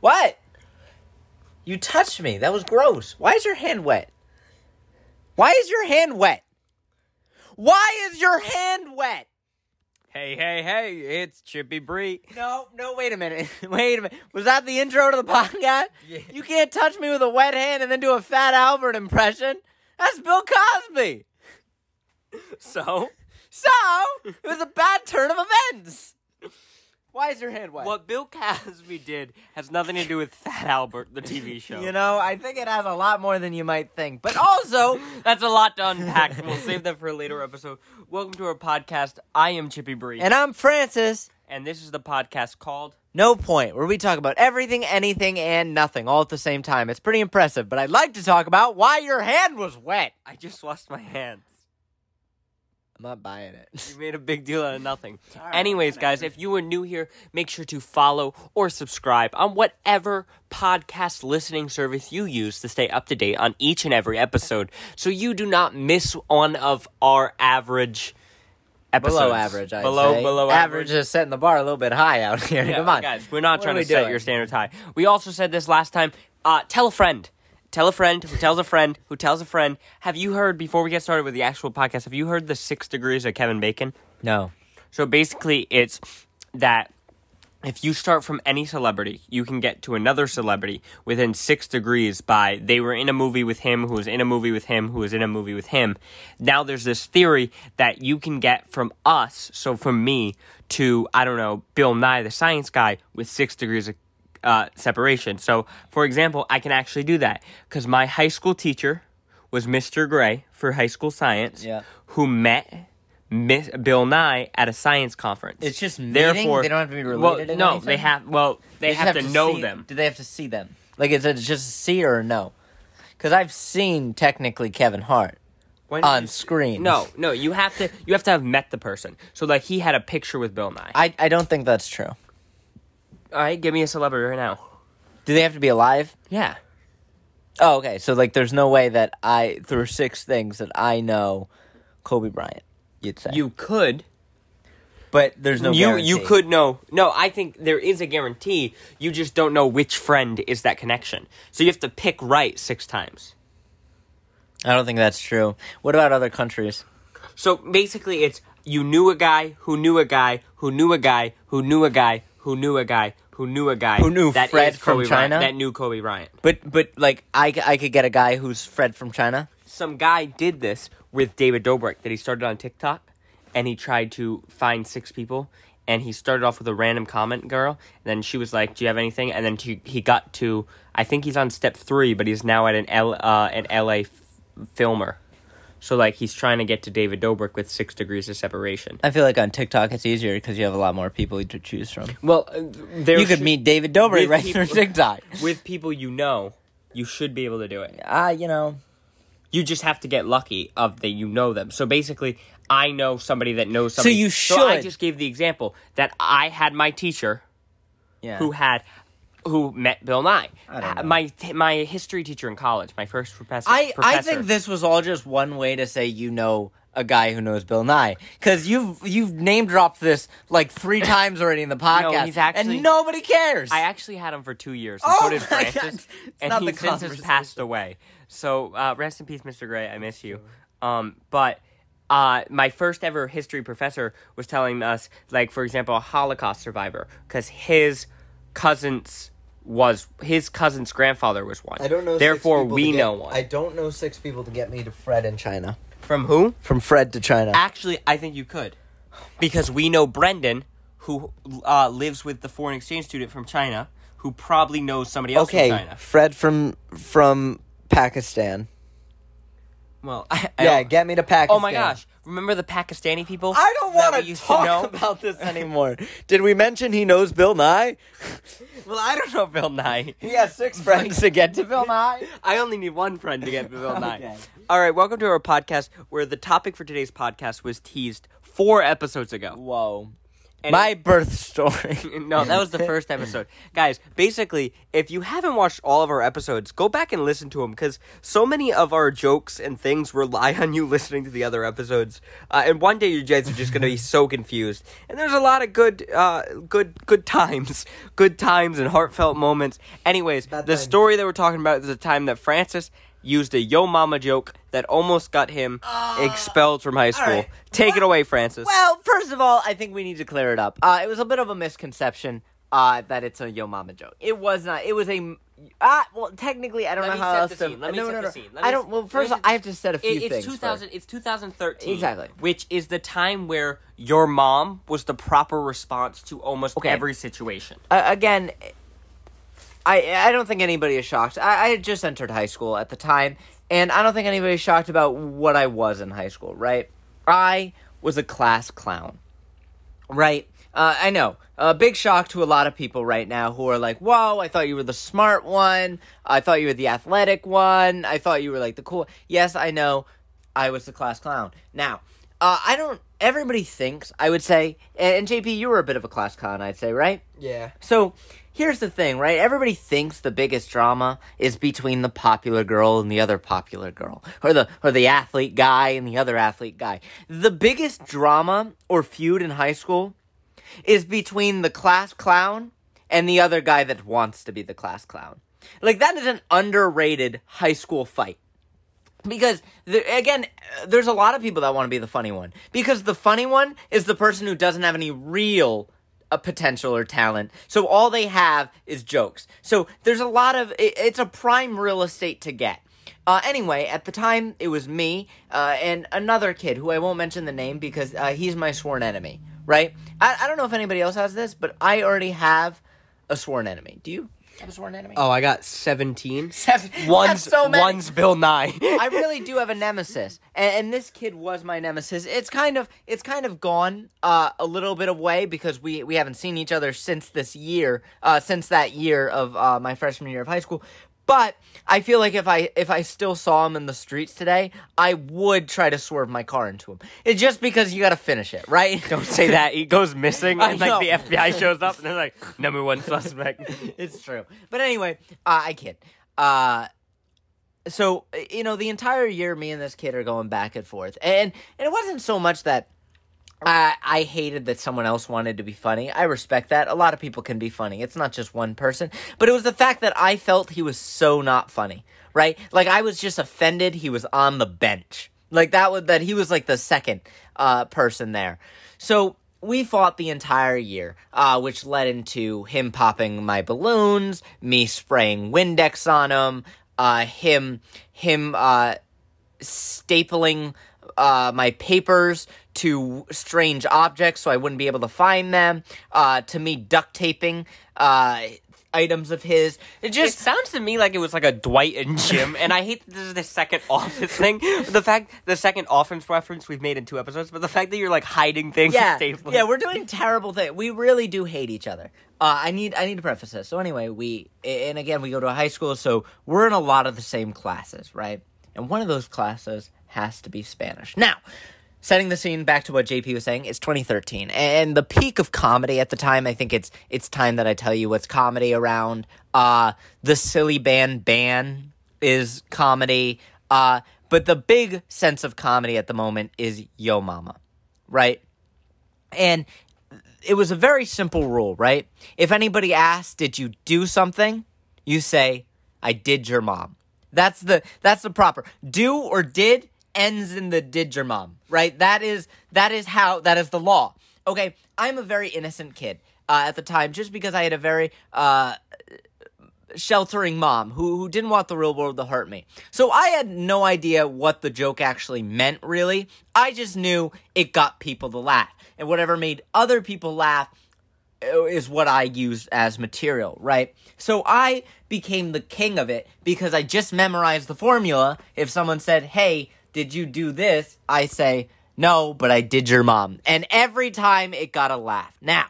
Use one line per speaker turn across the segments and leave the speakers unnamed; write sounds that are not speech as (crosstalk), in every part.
What? You touched me. That was gross. Why is your hand wet? Why is your hand wet? Why is your hand wet?
Hey, hey, hey, it's Chippy Bree.
No, no, wait a minute. (laughs) Wait a minute. Was that the intro to the (laughs) podcast?
Yeah.
You can't touch me with a wet hand and then do a Fat Albert impression. That's Bill Cosby.
So,
So, it was a bad turn of events. Why is your hand wet?
what Bill Cosby did has nothing to do with Fat Albert, the TV (laughs) show.
You know, I think it has a lot more than you might think. But also, (laughs)
That's a lot to unpack, (laughs) we'll save that for a later episode. Welcome to our podcast. I am Chippy Bree,
and I'm Francis.
and this is the podcast called
No Point, where we talk about everything, anything, and nothing all at the same time. It's pretty impressive, but I'd like to talk about why your hand was wet.
I Just Washed My Hands.
I'm not buying it.
You made a big deal out of nothing. (laughs)
right,
Anyways, guys, if you are new here, make sure to follow or subscribe on whatever podcast listening service you use to stay up to date on each and every episode so you do not miss one of our average episodes.
below average, I
below
say.
below
average is setting the bar a little bit high out here.
Yeah,
Come on,
guys. We're not
What
trying
are
to
we
set your standards high. We also said this last time. Uh, tell a friend. Tell a friend who tells a friend who tells a friend. Have you heard before we get started with the actual podcast? Have you heard the six degrees of Kevin Bacon?
No,
So basically, it's that if you start from any celebrity, you can get to another celebrity within six degrees by they were in a movie with him, who was in a movie with him, who was in a movie with him. Now there's this theory that you can get from us, so from me to, I don't know, Bill Nye, the science guy, with six degrees of uh, separation. So, for example, I can actually do that because my high school teacher was Mr. Gray for high school science,
Yeah.
who met Miss Bill Nye at a science conference.
It's just meeting?
therefore
They don't have to be
well,
related in
no,
anything?
they have. Well, they,
just
have, to, know
see-
them.
Do they have to see them? Like, is it just a see or a no? Because I've seen technically Kevin Hart
When
on
you-
screen.
No, no, you have to. You have to have met the person. So, like, he had a picture with Bill Nye.
I I don't think that's true.
All right, give me a celebrity right now.
Do they have to be alive?
Yeah.
Oh, okay. So like, there's no way that I through six things that I know Kobe Bryant. You'd say
You could.
but there's no.
you you
guarantee.
could know. No, I think there is a guarantee. You just don't know which friend is that connection. So you have to pick right six times.
I don't think that's true. What about other countries?
So basically, it's you knew a guy who knew a guy who knew a guy who knew a guy who knew a guy who knew a guy
Who knew
that
Fred
is
from
Kobe Bryant,
China?
that knew Kobe Bryant.
But but like I, I could get a guy who's Fred from China.
Some guy did this with David Dobrik that he started on TikTok, and he tried to find six people. And he started off with a random comment girl. And then she was like, "Do you have anything?" And then he, he got to, I think he's on step three, but he's now at an L uh, an LA f- filmer. So like he's trying to get to David Dobrik with six degrees of separation.
I feel like on TikTok it's easier because you have a lot more people to choose from.
Well, uh, there
you could
should-
meet David Dobrik right
people-
through TikTok.
with people you know. You should be able to do it.
Ah, you know.
You just have to get lucky of that you know them. So basically, I know somebody that knows
So
somebody.
you
So I just gave the example that I had my teacher
Yeah.
who had who met Bill Nye.
I don't know.
My my history teacher in college, my first professor.
I, I think this was all just one way to say you know a guy who knows Bill Nye because you've you've name dropped this like three (laughs) times already in the podcast,
he's actually-
and nobody cares.
I actually had him for two years, and
Oh
so did Francis, and he
the
since has passed away. So uh, rest in peace, Mr. Gray. I miss you. Um, but uh, my first ever history professor was telling us, like for example, a Holocaust survivor, because his cousin's was his cousin's grandfather was one. I don't know. Therefore, we know one.
I don't know six people to get me to Fred in China.
From who?
From Fred to China.
Actually, I think you could, because we know Brendan, who uh, lives with the foreign exchange student from China, who probably knows somebody else
okay,
from China.
Fred from from Pakistan.
Well, I, (laughs) I
Yeah, get me to Pakistan.
Oh my gosh! Remember the Pakistani people?
I don't want to talk
know.
about this (laughs) anymore. Did we mention he knows Bill Nye? (laughs)
Well, I don't know Bill Nye.
He has six (laughs) friends to get to Bill Nye.
I only need one friend to get to Bill Nye.
Okay.
All right, welcome to our podcast, where the topic for today's podcast was teased four episodes ago,
Whoa.
And
My birth story. (laughs)
no, that was the first episode. Guys, basically, if you haven't watched all of our episodes, go back and listen to them because so many of our jokes and things rely on you (laughs) listening to the other episodes. Uh, and one day you guys are just going to be so confused. And there's a lot of good, uh, good, good times, (laughs) good times and heartfelt moments. Anyways,
Bad
the
times.
story that we're talking about is the time that Francis used a yo mama joke that almost got him expelled from high school.
right.
Take it away, Francis.
Well, first of all, I think we need to clear it up. Uh, it was a bit of a misconception uh, that it's a Yo Mama joke. It was not. It was a. Uh, well, technically, I don't
Let
know
me
how
set
else
the
to.
scene. Let me
no,
set
no,
the scene. Let
I
me
don't.
s-
Well,
let me
first,
set
I have to set a few
It-
things.
it's 2000 it's 2013
Exactly.
which is the time where your mom was the proper response to almost
Okay.
every situation
uh, again, I I don't think anybody is shocked. I, I just entered high school at the time, and I don't think anybody's shocked about what I was in high school. Right? I was a class clown. Right? Uh, I know. A big shock to a lot of people right now who are like, "Whoa! I thought you were the smart one. I thought you were the athletic one. I thought you were like the cool." Yes, I know. I was the class clown. Now, uh, I don't. Everybody thinks I would say, and JP, you were a bit of a class clown, I'd say, right?
yeah
So here's the thing, right? Everybody thinks the biggest drama is between the popular girl and the other popular girl, or the or the athlete guy and the other athlete guy. The biggest drama or feud in high school is between the class clown and the other guy that wants to be the class clown. Like that is an underrated high school fight because again there's a lot of people that want to be the funny one. Because the funny one is the person who doesn't have any real uh, potential or talent. So all they have is jokes. So there's a lot of it, it's a prime real estate to get. Uh, anyway, at the time, it was me uh, and another kid who I won't mention the name because uh, he's my sworn enemy, right? I, I don't know if anybody else has this, but I already have a sworn enemy. Do you a sworn enemy?
oh i got 17 (laughs)
Seven-
one's
that's so many.
one's bill nye (laughs)
I really (laughs) do have a nemesis, and, and this kid was my nemesis. It's kind of it's kind of gone uh, a little bit of way because we we haven't seen each other since this year, uh, since that year of uh, my freshman year of high school. But I feel like if I if I still saw him in the streets today, I would try to swerve my car into him. It's just because you got to finish it, right? (laughs)
don't say that he goes missing and like the fbi shows up (laughs) and they're like number one suspect (laughs)
it's true. But anyway, uh, I kid. Uh, so you know, the entire year, me and this kid are going back and forth, and and it wasn't so much that. I I hated that someone else wanted to be funny. I respect that. A lot of people can be funny. It's not just one person. But it was the fact that I felt he was so not funny, right? Like I was just offended he was on the bench. Like that was that he was like the second uh person there. So we fought the entire year, uh, which led into him popping my balloons, me spraying Windex on him, uh, him him uh, stapling uh, my papers to strange objects so I wouldn't be able to find them, uh, to me duct taping uh, items of his. It
It
just
sounds to me like it was like a Dwight and Jim, and I hate that this is the second (laughs) office thing. The fact, the second offense reference we've made in two episodes, but the fact that you're like hiding things,
yeah, yeah, we're doing terrible things. We really do hate each other. Uh, I need I need to preface this. So anyway, we and again we go to a high school, so we're in a lot of the same classes, right? And one of those classes has to be Spanish. Now, setting the scene back to what JP was saying, it's 2013, and the peak of comedy at the time. I think it's it's time that I tell you what's comedy around. Uh, the silly band ban is comedy. Uh, but the big sense of comedy at the moment is Yo Mama, right? And it was a very simple rule, right? If anybody asked, "Did you do something?" you say, "I did your mom." That's the that's the proper do or did ends in the did your mom, right? That is that is how that is the law. Okay, I'm a very innocent kid uh, at the time, just because I had a very uh, sheltering mom who, who didn't want the real world to hurt me. So I had no idea what the joke actually meant, really. I just knew it got people to laugh. And whatever made other people laugh uh, is what I used as material, right? So I became the king of it because I just memorized the formula. If someone said, hey, did you do this? I say, no, but I did your mom. And every time it got a laugh. Now,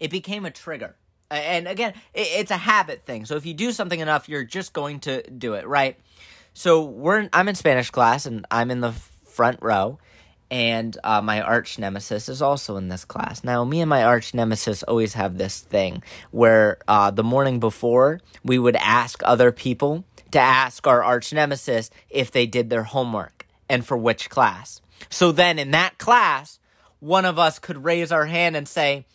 it became a trigger. And again, it's a habit thing. So if you do something enough, you're just going to do it, right? So we're in, I'm in Spanish class and I'm in the front row, and uh, my arch nemesis is also in this class. Now, me and my arch nemesis always have this thing where uh, the morning before we would ask other people to ask our arch nemesis if they did their homework and for which class. So then in that class, one of us could raise our hand and say,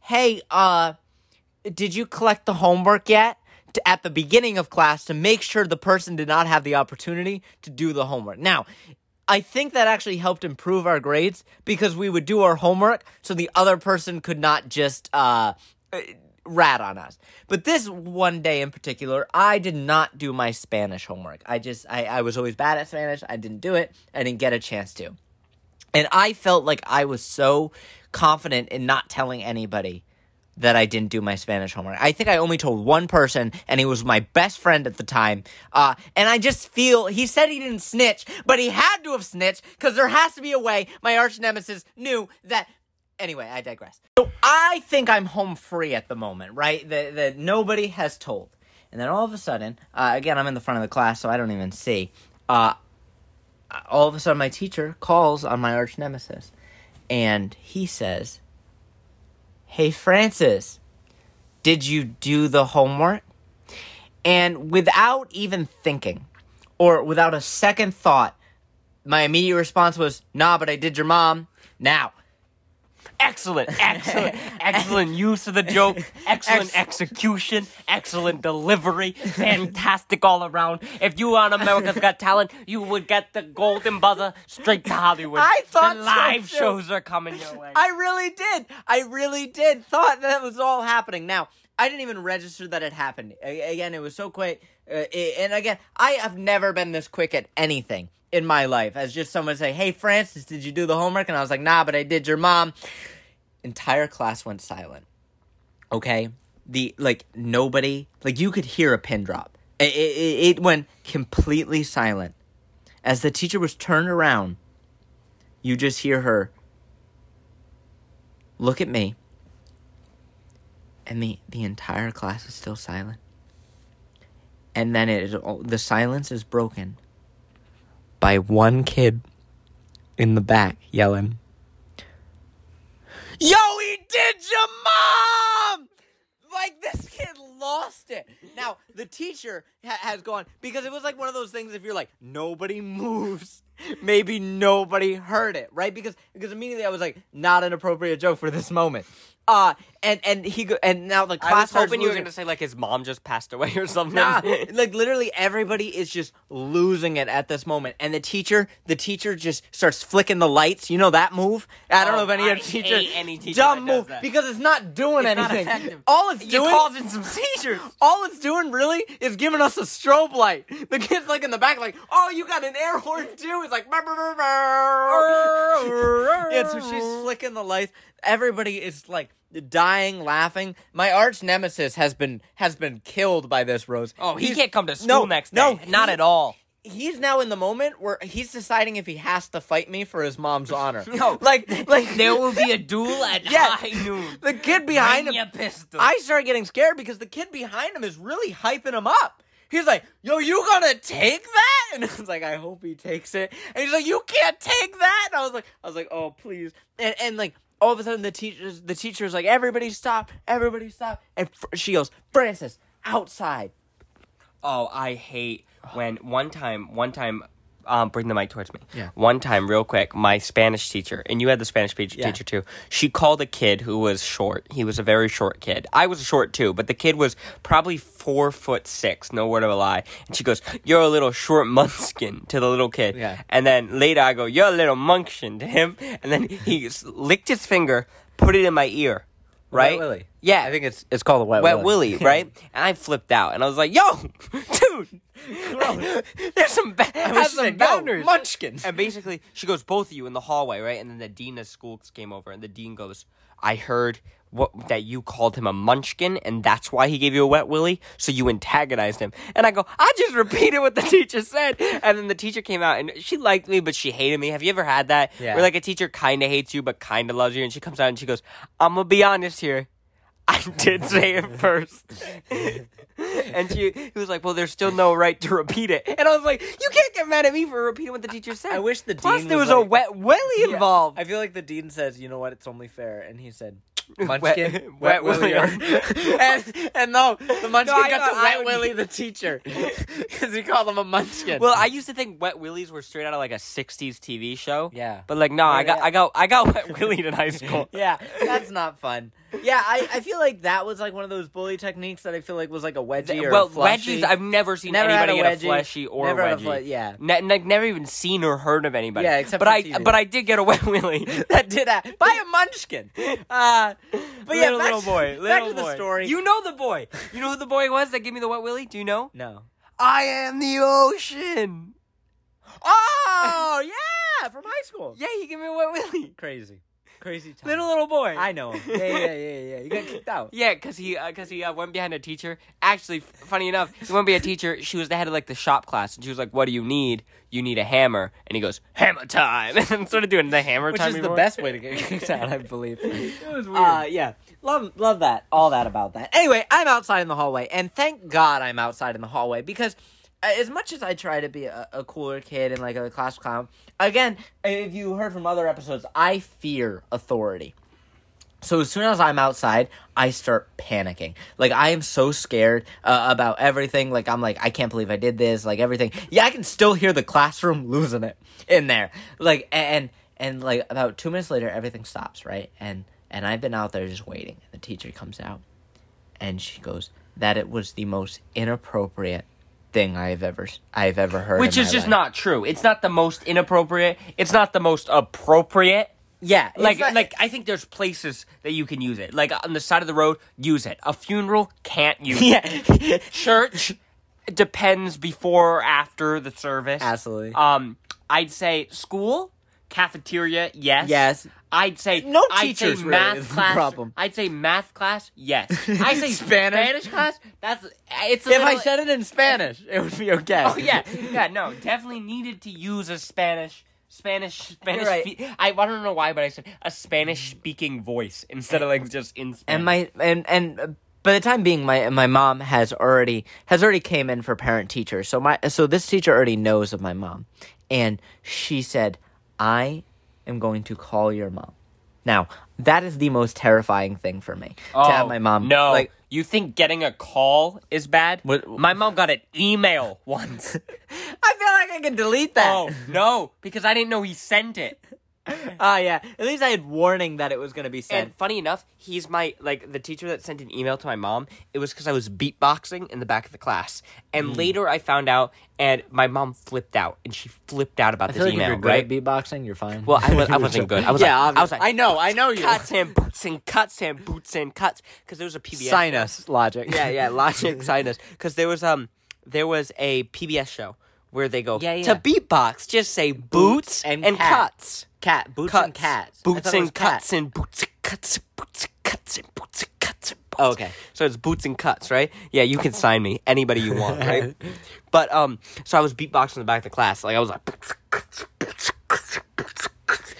"Hey, uh, did you collect the homework yet?" At the beginning of class to make sure the person did not have the opportunity to do the homework. Now, I think that actually helped improve our grades because we would do our homework so the other person could not just uh, rat on us. But this one day in particular, I did not do my Spanish homework. I just, I, I was always bad at Spanish. I didn't do it. I didn't get a chance to. And I felt like I was so confident in not telling anybody that I didn't do my Spanish homework. I think I only told one person, and he was my best friend at the time. Uh, and I just feel he said he didn't snitch, but he had to have snitched because there has to be a way my arch nemesis knew that. Anyway, I digress. So I think I'm home free at the moment, right? That nobody has told. And then all of a sudden, uh, again, I'm in the front of the class, so I don't even see. Uh, all of a sudden, my teacher calls on my arch nemesis, and he says, Hey, Francis, did you do the homework? And without even thinking, or without a second thought, my immediate response was, Nah, but I did your mom. Now,
Excellent, (laughs) excellent, excellent use of the joke, excellent execution, excellent delivery, fantastic all around. If you were on America's Got Talent, you would get the golden buzzer straight to Hollywood.
I thought
the
so,
live
too.
shows are coming your way.
I really did. I really did. Thought that was all happening. Now, I didn't even register that it happened. Again, it was so quick. Uh, and again, I have never been this quick at anything in my life as just someone say, "Hey, Francis, did you do the homework?" And I was like, "Nah, but I did your mom." Entire class went silent. Okay, the like nobody like you could hear a pin drop. It, it, it went completely silent as the teacher was turned around. You just hear her look at me, and the the entire class is still silent. And then it the silence is broken by one kid in the back yelling, "Yo, he did your mom!" Like this kid lost it. Now the teacher ha- has gone because it was like one of those things. If you're like nobody moves, (laughs) maybe nobody heard it, right? Because because immediately I was like, not an appropriate joke for this moment. Uh and and he go, and now the class I
was
starts
hoping you were
losing-
going to say like his mom just passed away or something.
Nah, (laughs) like literally everybody is just losing it at this moment, and the teacher, the teacher just starts flicking the lights. You know that move? I don't
Oh,
know if any
I
other teacher,
hate any teacher
dumb
that does
move
that.
because it's not doing
It's not
anything.
effective.
All it's
you
doing,
causing some seizures. (laughs)
all it's doing really is giving us a strobe light. The kid's like in the back, like, oh, you got an air horn too. It's like, "Brr, brr, brr, brr." yeah. (laughs) So she's flicking the lights. Everybody is like dying, laughing. My arch nemesis has been has been killed by this rose.
Oh, he
He's-
can't come to school
no,
next day.
no,
not
he-
at all.
He's now in the moment where he's deciding if he has to fight me for his mom's honor. (laughs)
No.
like, like
There will be a (laughs) duel at
Yeah.
high noon.
the kid behind
Bring
him.
pistol.
I started getting scared because the kid behind him is really hyping him up. He's like, "Yo, you gonna take that?" (laughs) And I was like, "I hope he takes it." And he's like, "You can't take that." And I was like, "I was like, oh please." And and like all of a sudden the teachers the teacher's like, "Everybody stop! Everybody stop!" And fr- she goes, "Francis, outside."
Oh, I hate when one time, one time, um, bring the mic towards me.
Yeah.
One time, real quick, my Spanish teacher, and you had the Spanish pe-
Yeah.
teacher too. She called a kid who was short. He was a very short kid. I was short too, but the kid was probably four foot six. No word of a lie. And she goes, "You're a little short munchkin" to the little kid.
Yeah.
And then later, I go, "You're a little munchkin" to him, and then he licked his finger, put it in my ear. Right?
Willie.
Yeah.
I think it's it's called a wet,
Wet Willie, right? And I flipped out, and I was like, "Yo, (laughs) dude, (laughs) there's some ba- have some
said, "Yo,
boundaries."
Munchkins.
And basically, she goes, "Both of you in the hallway, right?" And then the dean of schools came over, and the dean goes, "I heard what that you called him a munchkin, and that's why he gave you a wet willy. So you antagonized him." And I go, "I just repeated what the teacher said." And then the teacher came out, and she liked me, but she hated me. Have you ever had that?
Yeah.
Where like a teacher kind of hates you, but kind of loves you, and she comes out and she goes, "I'm gonna be honest here." I did say it first. and she he was like, Well, there's still no right to repeat it. And I was like, You can't get mad at me for repeating what the teacher said.
I wish the
Plus
dean
there
was
was,
like-
a wet willy involved.
I feel like the dean says, "You know what? It's only fair," and he said, (laughs) "Munchkin,
Wet
wet, Willie."
Willie. (laughs)
and and no, the Munchkin
I
got to
I
Wet
would-
Willie the teacher (laughs) because he called him a Munchkin.
well, I used to think wet willies were straight out of like a '60s TV show.
Yeah.
but like no, oh, I got. I got I got wet willied in high school.
yeah, that's not fun. Yeah, I, I feel like that was like one of those bully techniques that I feel like was like a wedgie or
well,
a
wedgies. I've never seen
Never
anybody get a
wedgie.
fleshy or
Never
a
had a
wedgie.
fle- yeah.
Ne- ne- never even seen or heard of anybody.
Yeah, except
but I
TV.
but I did get a wet (laughs) willy.
that did that Buy a Munchkin. Uh, but yeah,
little,
back,
little boy, (laughs)
back
little
to the story.
You know the boy. You know who the boy was that gave me the wet willy? Do you know?
no.
I am the ocean.
Oh yeah, from high school.
Yeah, he gave me a wet willy.
Crazy, crazy time.
Little little boy.
I know him. Yeah, yeah, yeah, yeah. You got kicked out.
Yeah, cause he, uh, cause he uh, went behind a teacher. Actually, funny enough, he went behind a teacher. She was the head of like the shop class, and she was like, "What do you need? You need a hammer." And he goes, "Hammer time!" (laughs) and sort of doing the hammer
Which
time.
is the best way to get kicked out, I believe. (laughs)
It was weird.
Uh, yeah, love love that, all that about that. Anyway, I'm outside in the hallway, and thank God I'm outside in the hallway because uh, as much as I try to be a, a cooler kid and like a class clown, again, if you heard from other episodes, I fear authority. So as soon as I'm outside, I start panicking. Like I am so scared uh, about everything. Like I'm like I can't believe I did this. Like everything. Yeah, I can still hear the classroom (laughs) losing it in there. Like and and like about two minutes later, everything stops. Right and and I've been out there just waiting. And the teacher comes out, and she goes that it was the most inappropriate thing I've ever I've ever heard.
Which is just
life.
not true. It's not the most inappropriate. It's not the most appropriate.
yeah.
Like,
not-
like I think there's places that you can use it. Like on the side of the road, use it. A funeral can't use it. (laughs) Church depends before or after the service.
Absolutely.
Um, I'd say school, cafeteria, yes.
Yes.
I'd say
No
I'd say
teachers really
math
is the
class.
problem.
I'd say math class, yes. I say (laughs)
Spanish?
Spanish class. That's it's. A
if I
little-
said it in Spanish, it would be okay.
Oh yeah, yeah. No, definitely needed to use a Spanish. Spanish, Spanish.
right.
I, I don't know why, but I said a Spanish-speaking voice instead of like just in Spanish.
and my and and uh, by the time being my my mom has already has already came in for parent teacher so my so this teacher already knows of my mom and she said i am going to call your mom now that is the most terrifying thing for me to have oh, my mom
Oh, No,
like
you think getting a call is bad?
What-
My mom got an email (laughs) once.
i feel like i can delete that
oh no, because I didn't know he sent it. (laughs)
Ah, yeah at least i had warning that it was going to be sent
And funny enough, he's my like the teacher that sent an email to my mom. It was because I was beatboxing in the back of the class, and
Hmm.
later I found out, and my mom flipped out, and she flipped out about
I
this
feel like if
email,
you're good
right?
at beatboxing, you're fine.
Well, I was I wasn't (laughs) good. I was
yeah,
like, I was
obviously.
like,
I know, I know you.
cuts and boots and cuts and boots and cuts because there was a PBS
Sinus logic.
Yeah, yeah, (laughs) logic sinus because there was um there was a PBS show where they go
Yeah, yeah.
to beatbox just say boots,
and
and,
cat.
cuts.
Cat boots
Cuts.
and cats.
Boots
thought it was
and
cat.
cuts and boots and cuts and boots and cuts and boots and cuts and boots.
Oh, okay.
So it's boots and cuts, right? Yeah, you can sign me anybody you want, right? (laughs) but um, so I was beatboxing in the back of the class, like I was like,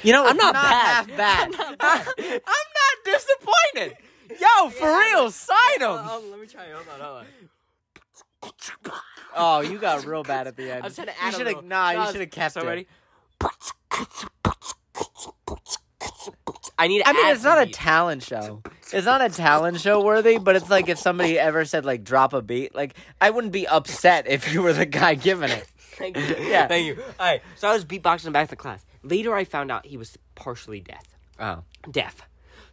You know,
I'm not
not
bad.
half (laughs) bad.
I'm not bad.
I'm not disappointed. Yo, for real, sign him.
let me try. Hold on, hold on.
Oh, you got real bad at the end.
I was trying to
you
add a
should have nah.
No,
You should have kept
so
it.
ready? I need.
I mean, it's not a talent show. It's not a talent show worthy, but it's like if somebody ever said like drop a beat, like I wouldn't be upset if you were the guy giving it. (laughs)
Thank you. (laughs)
Yeah.
Thank you. All right. So I was beatboxing back to class. Later, I found out he was partially deaf.
Oh,
Deaf.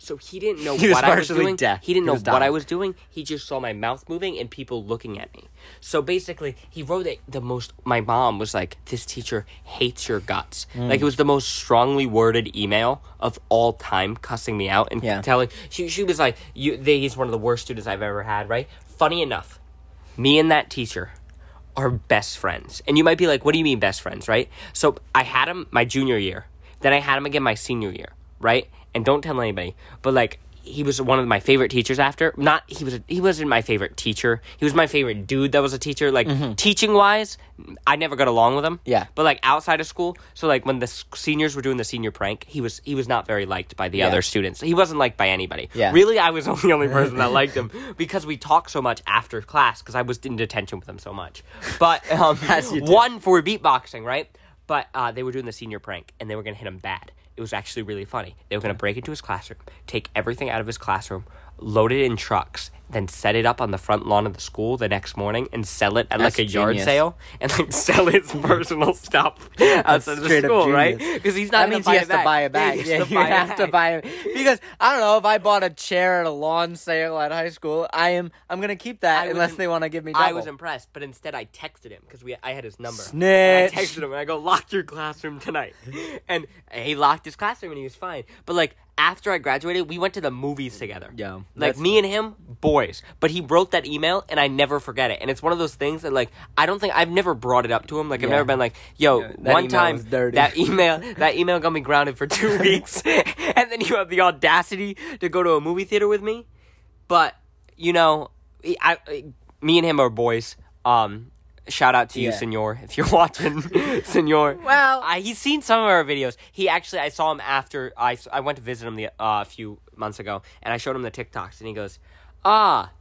So he didn't know (laughs)
He
what I was doing.
deaf.
He didn't
He
know what I
dumb.
was doing. He just saw my mouth moving and people looking at me. So basically, he wrote it the most. My mom was like, "This teacher hates your guts."
Mm.
Like it was the most strongly worded email of all time, cussing me out and
Yeah.
telling. She she was like, "You, they, he's one of the worst students I've ever had." Right? Funny enough, me and that teacher are best friends. And you might be like, what do you mean best friends, right? So I had him my junior year. Then I had him again my senior year, right? And don't tell anybody. But like he was one of my favorite teachers after not he was a, he wasn't my favorite teacher he was my favorite dude that was a teacher like teaching wise i never got along with him
Mm-hmm. Yeah.
but like outside of school so like when the seniors were doing the senior prank he was he was not very liked by the
Yeah.
other students he wasn't liked by anybody
Yeah.
really i was (laughs) the only person that (laughs) liked him because we talked so much after class because i was in detention with him so much but (laughs) um,
As you do.
one for beatboxing right but uh, they were doing the senior prank and they were to hit him bad it was actually really funny. They were going to break into his classroom take everything out of his classroom load it in trucks then set it up on the front lawn of the school the next morning and sell it at
That's
like a yard sale and like (laughs) sell his (laughs) personal stuff (laughs) outside of the school right because he's not
that means
buy
he has to buy back.
he
Yeah,
has to
you
buy it
have to buy it because I don't know if I bought a chair at a lawn sale at high school. I am I'm gonna keep that
I
unless they want to give me. Double.
I was impressed, but instead I texted him because we I had his number. And I texted him and I go, "Lock your classroom tonight," and he locked his classroom and he was fine. But like after I graduated, we went to the movies together.
Yeah,
like
that's
me and him, boys. But he wrote that email and I never forget it. And it's one of those things that like I don't think I've never brought it up to him. Like I've
Yeah.
never been like, "Yo,
Yeah, that
one
email
time
was dirty.
that email that email got me grounded for two (laughs) weeks, (laughs) and then you have the audacity to go to a movie theater with me." But you know, I, I me and him are boys. Um, shout out to you,
Yeah.
Senor, if you're (laughs) watching, Senor.
Well-
I, he's seen some of our videos. He actually, I saw him after I, I went to visit him the uh, a few months ago, and I showed him the TikToks, and he goes, "Ah,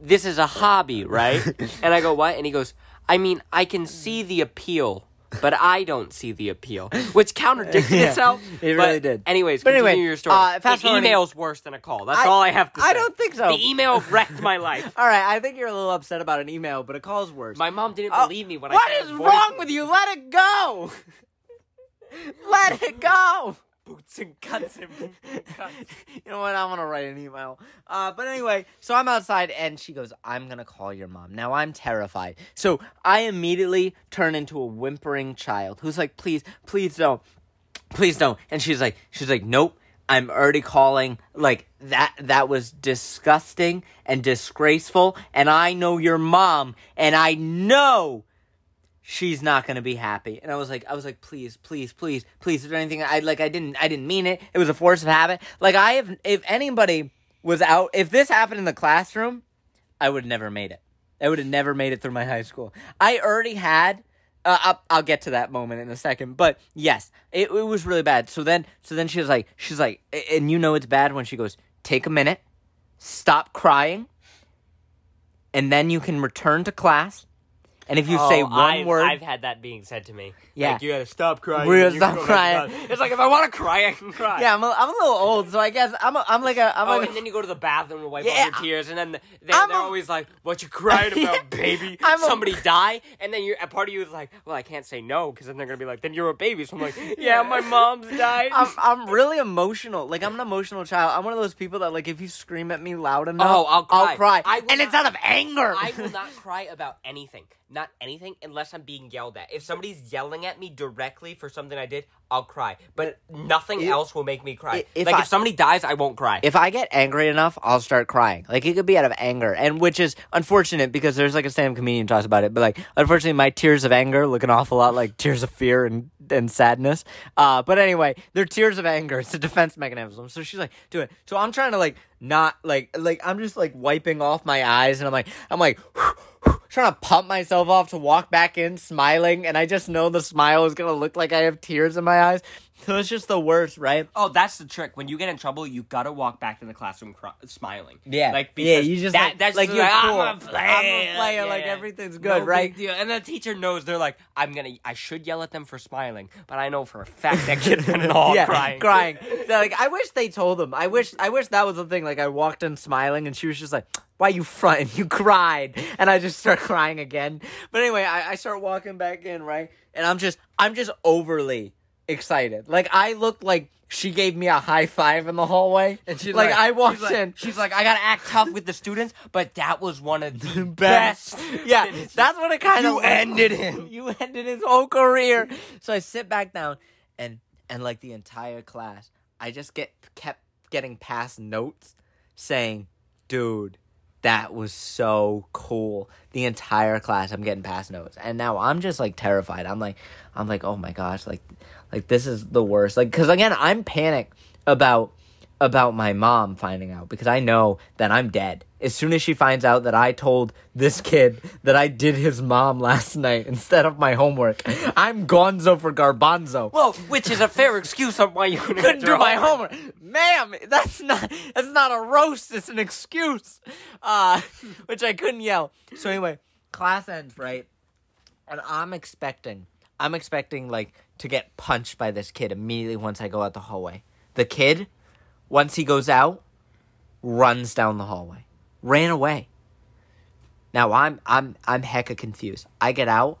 this is a hobby, right?" (laughs) and I go, "What?" And he goes, "I mean, I can see the appeal." But I don't see the appeal, which contradicted (laughs)
Yeah,
itself.
it
But
really did.
Anyways,
But
continue
anyway,
your story.
uh, fast forwarding-
email's worse than a call. That's
I-
all I have to say.
I don't think so.
The email wrecked my life. (laughs)
All right, I think you're a little upset about an email, but a call's worse.
My mom didn't
Oh,
believe me when I
What is wrong with you? Let it go. (laughs) Let it go.
And cuts and (laughs) cuts.
you know what? I'm gonna write an email. Uh, but anyway, so I'm outside and she goes, "I'm gonna call your mom." Now I'm terrified, so I immediately turn into a whimpering child who's like, "Please, please don't, please don't." And she's like, "She's like, nope." I'm already calling like that that was disgusting and disgraceful and I know your mom and I know she's not gonna be happy. And I was like, I was like, please, please, please, please. Is there anything I like? I didn't, I didn't mean it. It was a force of habit. Like I have, if anybody was out, if this happened in the classroom, I would have never made it. I would have never made it through my high school. I already had. Uh, I'll, I'll get to that moment in a second, but yes, it, it was really bad. So then, so then she was like, she's like, and you know it's bad when she goes, take a minute, stop crying, and then you can return to class. And if you say
oh,
one
I've,
word,
I've had that being said to me.
Yeah.
like, you gotta stop crying.
We gotta stop
can go back to
crying.
It's like if I want to cry, I can cry.
yeah, I'm a, I'm a little old, so I guess I'm a, I'm like a I'm
Oh,
like
and then you go to the bathroom to wipe
Yeah.
off your tears, and then they're,
I'm
they're
a-
always like, "What you crying (laughs) about, baby?
I'm a-
Somebody die?" And then you're a part of you is like, "Well, I can't say no because then they're gonna be like, then you're a baby." So I'm like, (laughs) "Yeah, my mom's died."
I'm I'm really emotional. Like I'm an emotional child. I'm one of those people that like if you scream at me loud enough,
Oh, I'll cry.
I'll cry, and it's out of anger.
I will (laughs) not cry about anything. Not anything unless I'm being yelled at. If somebody's yelling at me directly for something I did, I'll cry. But nothing
If-
else will make me cry.
if
like
I-
if somebody dies, I won't cry.
if I get angry enough, I'll start crying. Like it could be out of anger, and which is unfortunate because there's like a stand-up comedian talks about it. But like, unfortunately, my tears of anger look an awful lot like tears of fear and and sadness. Uh, but anyway, they're tears of anger. It's a defense mechanism. So she's like, do it. So I'm trying to like not like like I'm just like wiping off my eyes, and I'm like I'm like. Trying to pump myself off to walk back in smiling, and I just know the smile is gonna look like I have tears in my eyes. So it's just the worst, right?
Oh, that's the trick. When you get in trouble, you gotta walk back to the classroom cry- smiling.
Yeah.
like
Yeah, you just,
that,
like-
that's
like
just
you're ah,
I'm
cool.
a player,
I'm a player, like, everything's good,
No
right?
big deal. And the teacher knows they're like, I'm gonna, I should yell at them for smiling, but I know for a fact that kid's gonna all crying.
crying. So, like, I wish they told them. I wish, I wish that was the thing. Like, I walked in smiling, and she was just like, "Why you fronting? You cried," and I just start (laughs) crying again. But anyway, I, I start walking back in, right, and I'm just, I'm just overly excited. Like, I looked like she gave me a high five in the hallway,
And she
like, I walked
she's like-
in.
She's like, I gotta act tough with the students, but that was one of the (laughs)
best.
best. (laughs)
Yeah, that's what it kind of
You ended him. (laughs)
You ended his whole career. So I sit back down, and and like the entire class, I just get kept getting past notes saying, "Dude, that was so cool." The entire class, I'm getting past notes, and now I'm just like terrified. I'm like, I'm like, oh my gosh, like, like this is the worst. Like, because again, I'm panicked about about my mom finding out because I know that I'm dead. As soon as she finds out that I told this kid that I did his mom last night instead of my homework, I'm gonzo for garbanzo.
Well, which is a fair excuse on why you couldn't,
couldn't do my homework. Ma'am, that's not that's not a roast, it's an excuse. Uh (laughs) which I couldn't yell. So anyway, class ends, right? And I'm expecting I'm expecting like to get punched by this kid immediately once I go out the hallway. The kid, once he goes out, runs down the hallway. Ran away. Now I'm I'm I'm hecka confused. I get out.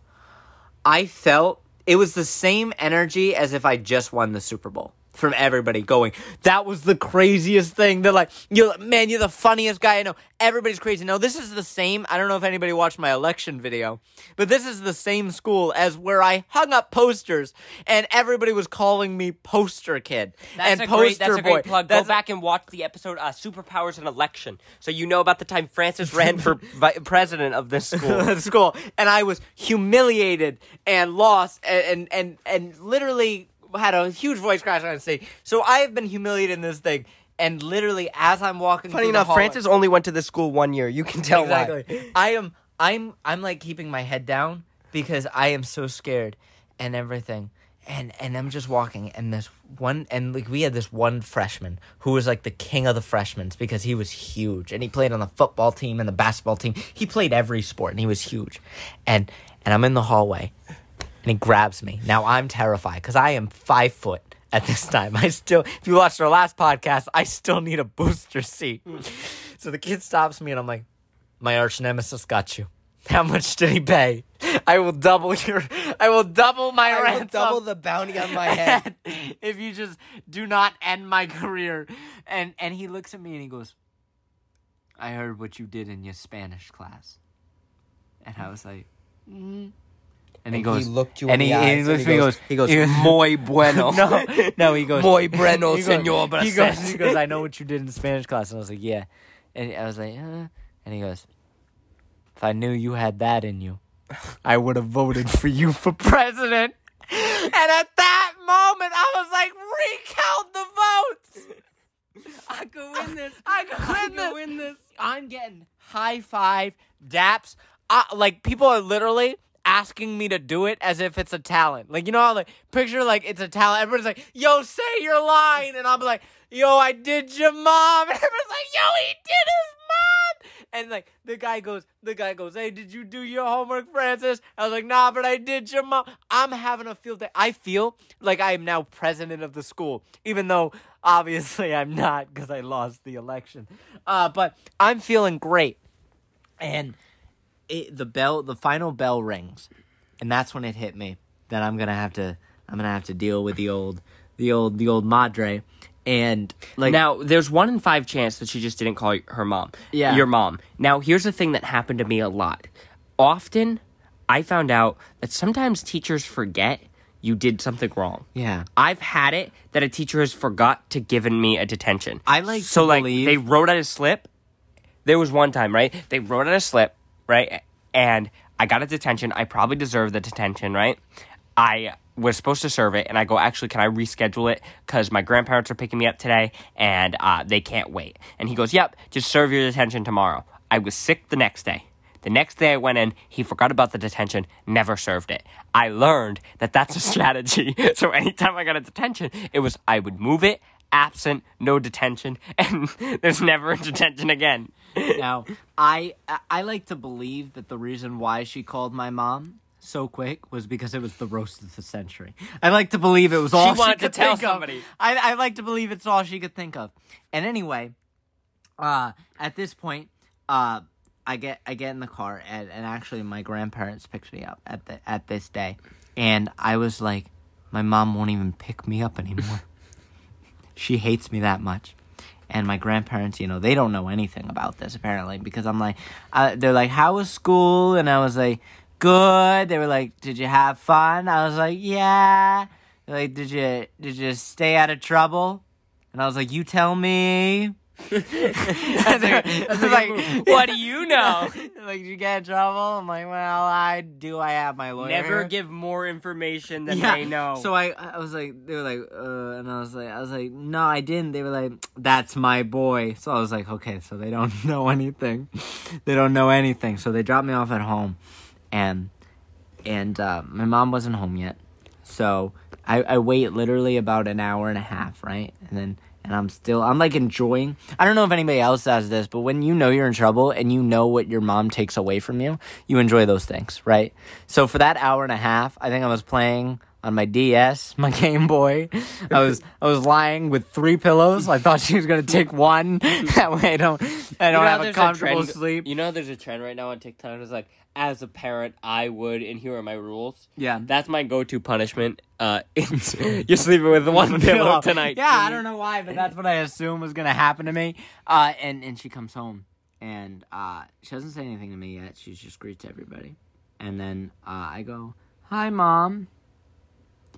I felt it was the same energy as if I just won the Super Bowl from everybody going, that was the craziest thing. They're like, you man, you're the funniest guy I know. Everybody's crazy. No, this is the same. I don't know if anybody watched my election video, but this is the same school as where I hung up posters and everybody was calling me poster kid
That's
and
a
poster
great, that's a
boy.
great plug.
That's
Go back and watch the episode uh, "Superpowers and Election," so you know about the time Francis (laughs) ran for vi- president of this school. (laughs)
school, and I was humiliated and lost, and and and, and literally had a huge voice crash on stage. So I have been humiliated in this thing, and literally as I'm walking,
Funny
through the
enough,
hallway-
Francis only went to this school one year. You can tell why.
exactly. I am, I'm, I'm like keeping my head down because I am so scared and everything. And and I'm just walking, and this one, and like we had this one freshman who was like the king of the freshmen because he was huge, and he played on the football team and the basketball team. He played every sport, and he was huge. And and I'm in the hallway, and he grabs me. Now I'm terrified because I am five foot at this time. (laughs) I still, if you watched our last podcast, I still need a booster seat. so the kid stops me, and I'm like, "My arch nemesis got you. How much did he pay? I will double your. I will double my
I will
ransom.
double the bounty on my head. (laughs)
if you just do not end my career." And and he looks at me and he goes, "I heard what you did in your Spanish class," and I was like. Mm. And, he goes,
he looked you
and
in
he,
the
and he looks
and
at me,
he goes- he goes,
he
"Muy (laughs) bueno."
no, no, he goes,
Muy (laughs) bueno,
he goes-
señor
He goes, he goes, I know (laughs) what you did in Spanish class, and I was like, yeah, and I was like, uh. and he goes, if I knew you had that in you, I would have voted for you for president. And at that moment, I was like, recount the votes.
I could win this.
I could
I
win
could
this.
win this.
I'm getting high five, daps. Uh, like people are literally asking me to do it as if it's a talent. Like you know how like picture like it's a talent. Everybody's like, "Yo, say your line," and I'll be like, "Yo, I did your mom," (laughs) and everyone's like, "Yo, he did his mom." And like the guy goes, the guy goes, "Hey, did you do your homework, Francis?" I was like, "Nah, but I did your mom." I'm having a field day. I feel like I am now president of the school, even though obviously I'm not because I lost the election. Uh, but I'm feeling great, and it, the bell, the final bell rings, and that's when it hit me that I'm gonna have to, I'm gonna have to deal with the old, the old, the old madre, and like
now, there's one in five chance that she just didn't call her mom.
Yeah.
Your mom. Now, here's the thing that happened to me a lot. Often, I found out that sometimes teachers forget you did something wrong.
yeah,
I've had it that a teacher has forgot to given me a detention.
I like
so
to
like
believe-
they wrote out a slip. There was one time, right? They wrote out a slip, right? And I got a detention. I probably deserved the detention, right? I was supposed to serve it, and I go, actually, can I reschedule it? Because my grandparents are picking me up today, and uh, they can't wait. And he goes, yep, just serve your detention tomorrow. I was sick the next day. The next day I went in, he forgot about the detention, never served it. I learned that that's a (laughs) strategy. so anytime I got a detention, it was I would move it, absent, no detention, (laughs) and there's never a detention again.
now I I- like to believe that the reason why she called my mom so quick was because it was the roast of the century. I like to believe it was all she,
wanted to tell somebody.
I I like to believe it's all she could think of. And anyway, uh, at this point, uh, I get I get in the car and, and actually my grandparents picked me up at the at this day, and I was like, my mom won't even pick me up anymore. She hates me that much. And my grandparents, you know, they don't know anything about this apparently because I'm like, uh, they're like, "How was school?" And I was like, "Good." They were like, "Did you have fun?" I was like, "Yeah." They're like, "Did you did you stay out of trouble?" And I was like, "You tell me." (laughs) I was like,
what do you know? (laughs)
like, did you get in trouble? I'm like, well, I do. I have my lawyer.
Never give more information than
yeah.
they know.
So I, I was like, they were like, uh, and I was like, I was like, no, I didn't. They were like, that's my boy. So I was like, okay, so they don't (laughs) know anything. they don't know anything. So they dropped me off at home, and and uh, my mom wasn't home yet. So I, I wait literally about an hour and a half, right, and then and I'm still I'm like enjoying. I don't know if anybody else does this, but when you know you're in trouble and you know what your mom takes away from you, you enjoy those things, right? So for that hour and a half, I think I was playing on my DS, my (laughs) Game Boy. I was I was lying with three pillows. I thought she was gonna take one. (laughs) that way I don't I don't
You know,
have a comfortable
trend,
sleep.
You know, there's a trend right now on TikTok. It's like, as a parent, I would, and here are my rules.
Yeah.
That's my go-to punishment. Uh, (laughs) (laughs) you're sleeping with the one (laughs) pillow tonight.
Yeah, I don't know why, but that's what I assume was gonna happen to me. Uh, and and she comes home, and uh, she doesn't say anything to me yet. She just greets everybody, and then uh, I go, "Hi, mom,"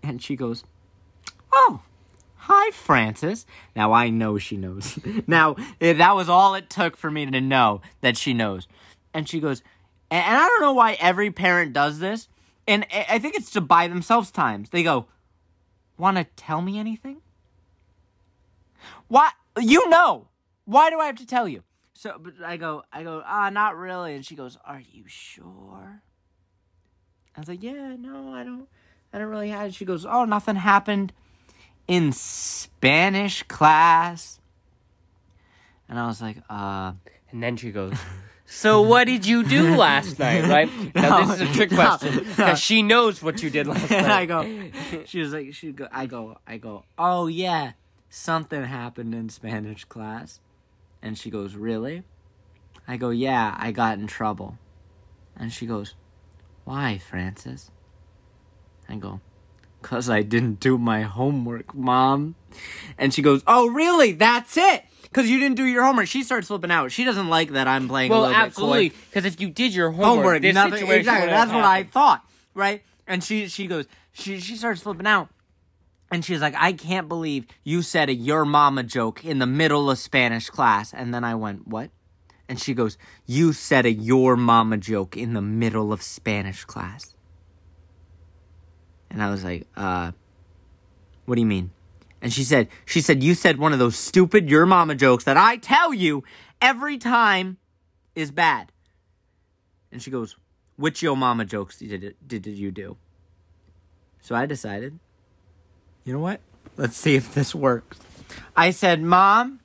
and she goes, "Oh." Hi, Francis. Now I know she knows. now eh, that was all it took for me to know that she knows. And she goes, and I don't know why every parent does this. And I I think it's to buy themselves times. They go, Want to tell me anything? Why? You know. Why do I have to tell you? So but I go, I go, ah, not really. And she goes, Are you sure? I was like, Yeah, no, I don't, I don't really have. it. She goes, Oh, nothing happened in Spanish class. And I was like, uh,
And then she goes, (laughs) So what did you do (laughs) last night, right? Now, (laughs) this is a trick
No,
question.
no.
Because she knows what you did last (laughs) night.
I go, she was like, she go, I go, I go, oh yeah, something happened in Spanish class. And she goes, really? I go, yeah, I got in trouble. And she goes, why, Francis? I go, cause I didn't do my homework, mom. And she goes, oh really? That's it? Cause you didn't do your homework. She starts flipping out. She doesn't like that I'm playing a
Well,
little bit
absolutely. Because if you did your homework,
homework.
this
nothing,
situation
exactly. That's what I thought, right? And she she goes, she she starts flipping out, and she's like, I can't believe you said a your mama joke in the middle of Spanish class. And then I went, what? And she goes, you said a your mama joke in the middle of Spanish class. And I was like, uh, what do you mean? And she said, she said, you said one of those stupid your mama jokes that I tell you every time is bad. And she goes, which yo mama jokes did, did, did you do? So I decided, you know what? Let's see if this works. I said, Mom,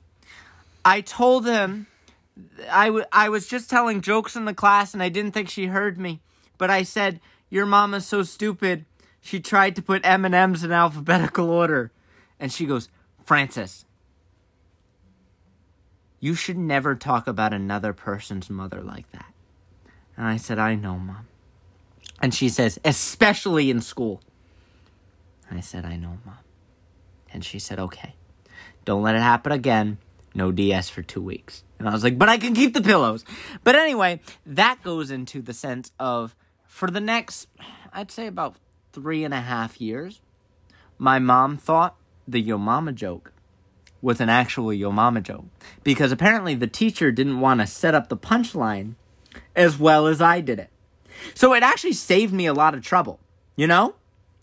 I told him I, w- I was just telling jokes in the class and I didn't think she heard me. But I said, your mama's so stupid. She tried to put M&Ms in alphabetical order. And she goes, Francis, you should never talk about another person's mother like that. And I said, I know, Mom. And she says, especially in school. I said, I know, Mom. And she said, okay. Don't let it happen again. No DS for two weeks. And I was like, but I can keep the pillows. But anyway, that goes into the sense of for the next, I'd say about three and a half years, my mom thought the Yo Mama joke was an actual Yo Mama joke. Because apparently the teacher didn't want to set up the punchline as well as I did it. So it actually saved me a lot of trouble, you know?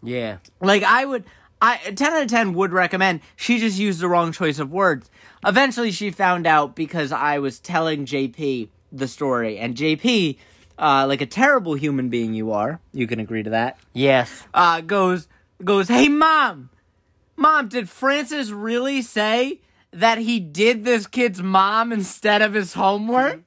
Yeah.
Like I would I 10 out of 10 would recommend. She just used the wrong choice of words. Eventually she found out because I was telling JP the story and JP uh, like a terrible human being you are, you can agree to that.
Yes.
Uh, goes goes, "Hey mom. Mom, did Francis really say that he did this kid's mom instead of his homework?"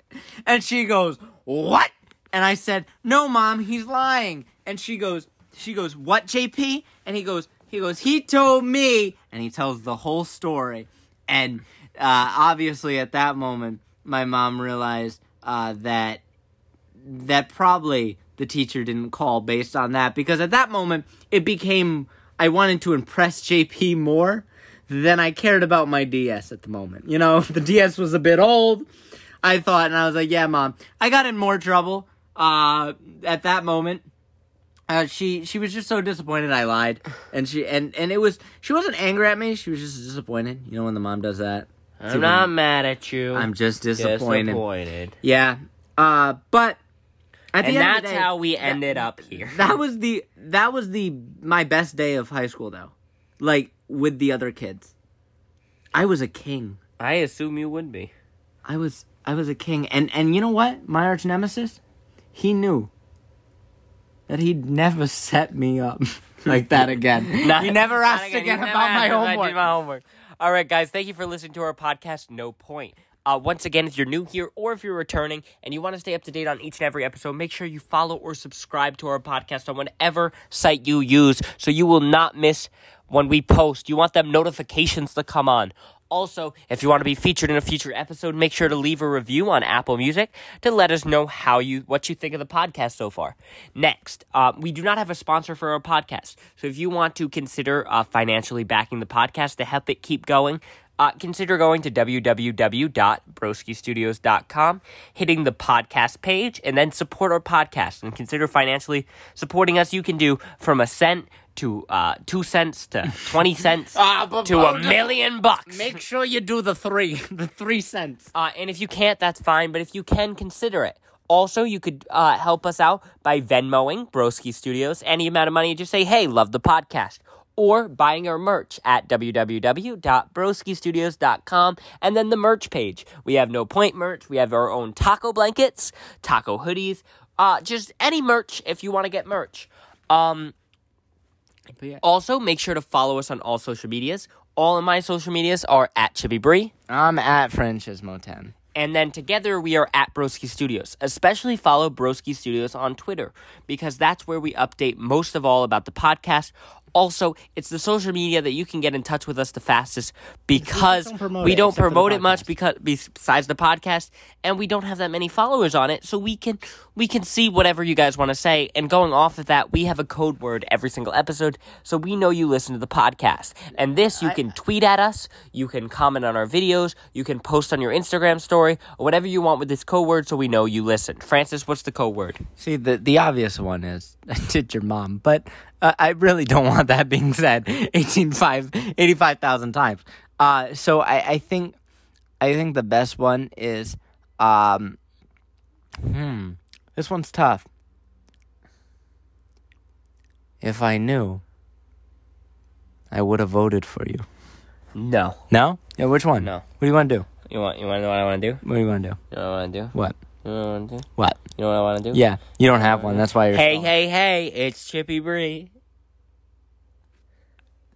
And she goes, "What?" And I said, "No, mom, he's lying." And she goes, she goes, "What, JP?" And he goes, he goes, "He told me." And he tells the whole story. And uh, obviously at that moment, my mom realized uh, that that probably the teacher didn't call based on that because at that moment it became I wanted to impress JP more than I cared about my DS at the moment. You know, (laughs) the DS was a bit old. I thought, and I was like, "Yeah, mom." I got in more trouble uh, at that moment. Uh, she she was just so disappointed I lied, and she and and it was she wasn't angry at me. She was just disappointed. You know when the mom does that.
I'm not mad at you.
I'm just disappointed.
disappointed.
Yeah. Uh, but
And
end of
that's
the day,
how we ended up here. (laughs)
that was the that was the my best day of high school though. Like with the other kids. I was a king.
I assume you would be.
I was I was a king. And and you know what? My arch nemesis, he knew that he'd never (laughs) set me up (laughs) like that again. he never asked
Not
again, about my homework.
my homework. All right, guys. Thank you for listening to our podcast. No point. Uh, once again, if you're new here or if you're returning and you want to stay up to date on each and every episode, make sure you follow or subscribe to our podcast on whatever site you use so you will not miss when we post. You want them notifications to come on. Also, if you want to be featured in a future episode, make sure to leave a review on Apple Music to let us know how you what you think of the podcast so far.Xt, uh, we do not have a sponsor for our podcast, so if you want to consider uh, financially backing the podcast to help it keep going, uh, consider going to www.broskistudios.com, hitting the podcast page, and then support our podcast. And consider financially supporting us. You can do from a cent to uh, two cents to twenty (laughs) cents
Ah, but-
to
but-
a million bucks.
Make sure you do the three, (laughs) the three cents.
Uh, and if you can't, that's fine. But if you can, consider it. Also, you could uh, help us out by Venmoing Broski Studios. Any amount of money, just say, hey, love the podcast. Or buying our merch at www.broskistudios.com and then the merch page. We have no point merch. We have our own taco blankets, taco hoodies, uh, just any merch if you want to get merch. Um, also, make sure to follow us on all social medias. All of my social medias are at Chippy Bree.
I'm at Franchismo 10.
And then together we are at Broski Studios. Especially follow Broski Studios on Twitter because that's where we update most of all about the podcast. Also, it's the social media that you can get in touch with us the fastest because
don't promote
we don't
except for the
promote it much because besides the podcast and we don't have that many followers on it. So we can we can see whatever you guys want to say. And going off of that we have a code word every single episode so we know you listen to the podcast. And this you can tweet at us you can comment on our videos you can post on your instagram story or whatever you want with this code word so we know you listen. Francis what's the code word?
See, the the obvious one is (laughs) did your mom, but uh, I really don't (laughs) want that being said 18, 85,000 times. Uh, so I, I think I think the best one is um, hmm, this one's tough. If I knew, I would have voted for you.
no
No? Yeah, which one?
No.
What do you want to do?
you want you want to know what i want to do
What do you want to do?
you know what i want to do
What?
You know what i want to do
What?
you know what i want to do
Yeah, you don't have one. That's why you're.
hey hey hey it's chippy bree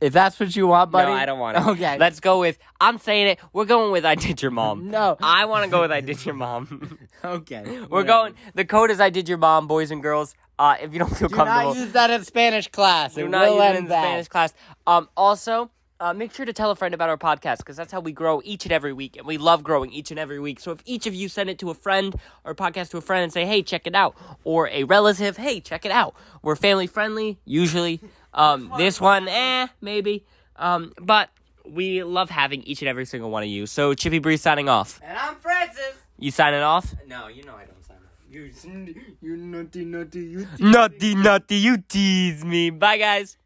If that's what you want, buddy.
No, I don't want it.
Okay.
Let's go with. I'm saying it. We're going with I did your mom. (laughs)
No.
I want to go with I did your mom. (laughs)
okay. (laughs)
We're going. The code is I did your mom, boys and girls. Uh, if you don't feel
Do
comfortable,
not use that in Spanish class.
do
It
not
will
use it
end
in
bad.
Spanish class. Um, also. Uh, make sure to tell a friend about our podcast because that's how we grow each and every week, and we love growing each and every week. So if each of you send it to a friend or podcast to a friend and say, "Hey, check it out," or a relative, "Hey, check it out," we're family friendly usually. Um, this one, eh, maybe. Um, but we love having each and every single one of you. So Chippy Bree signing off.
And I'm Francis.
You signing off?
No, you know I don't sign up. You, you naughty, naughty, you.
Nutty, nutty, you tease me. Bye, guys.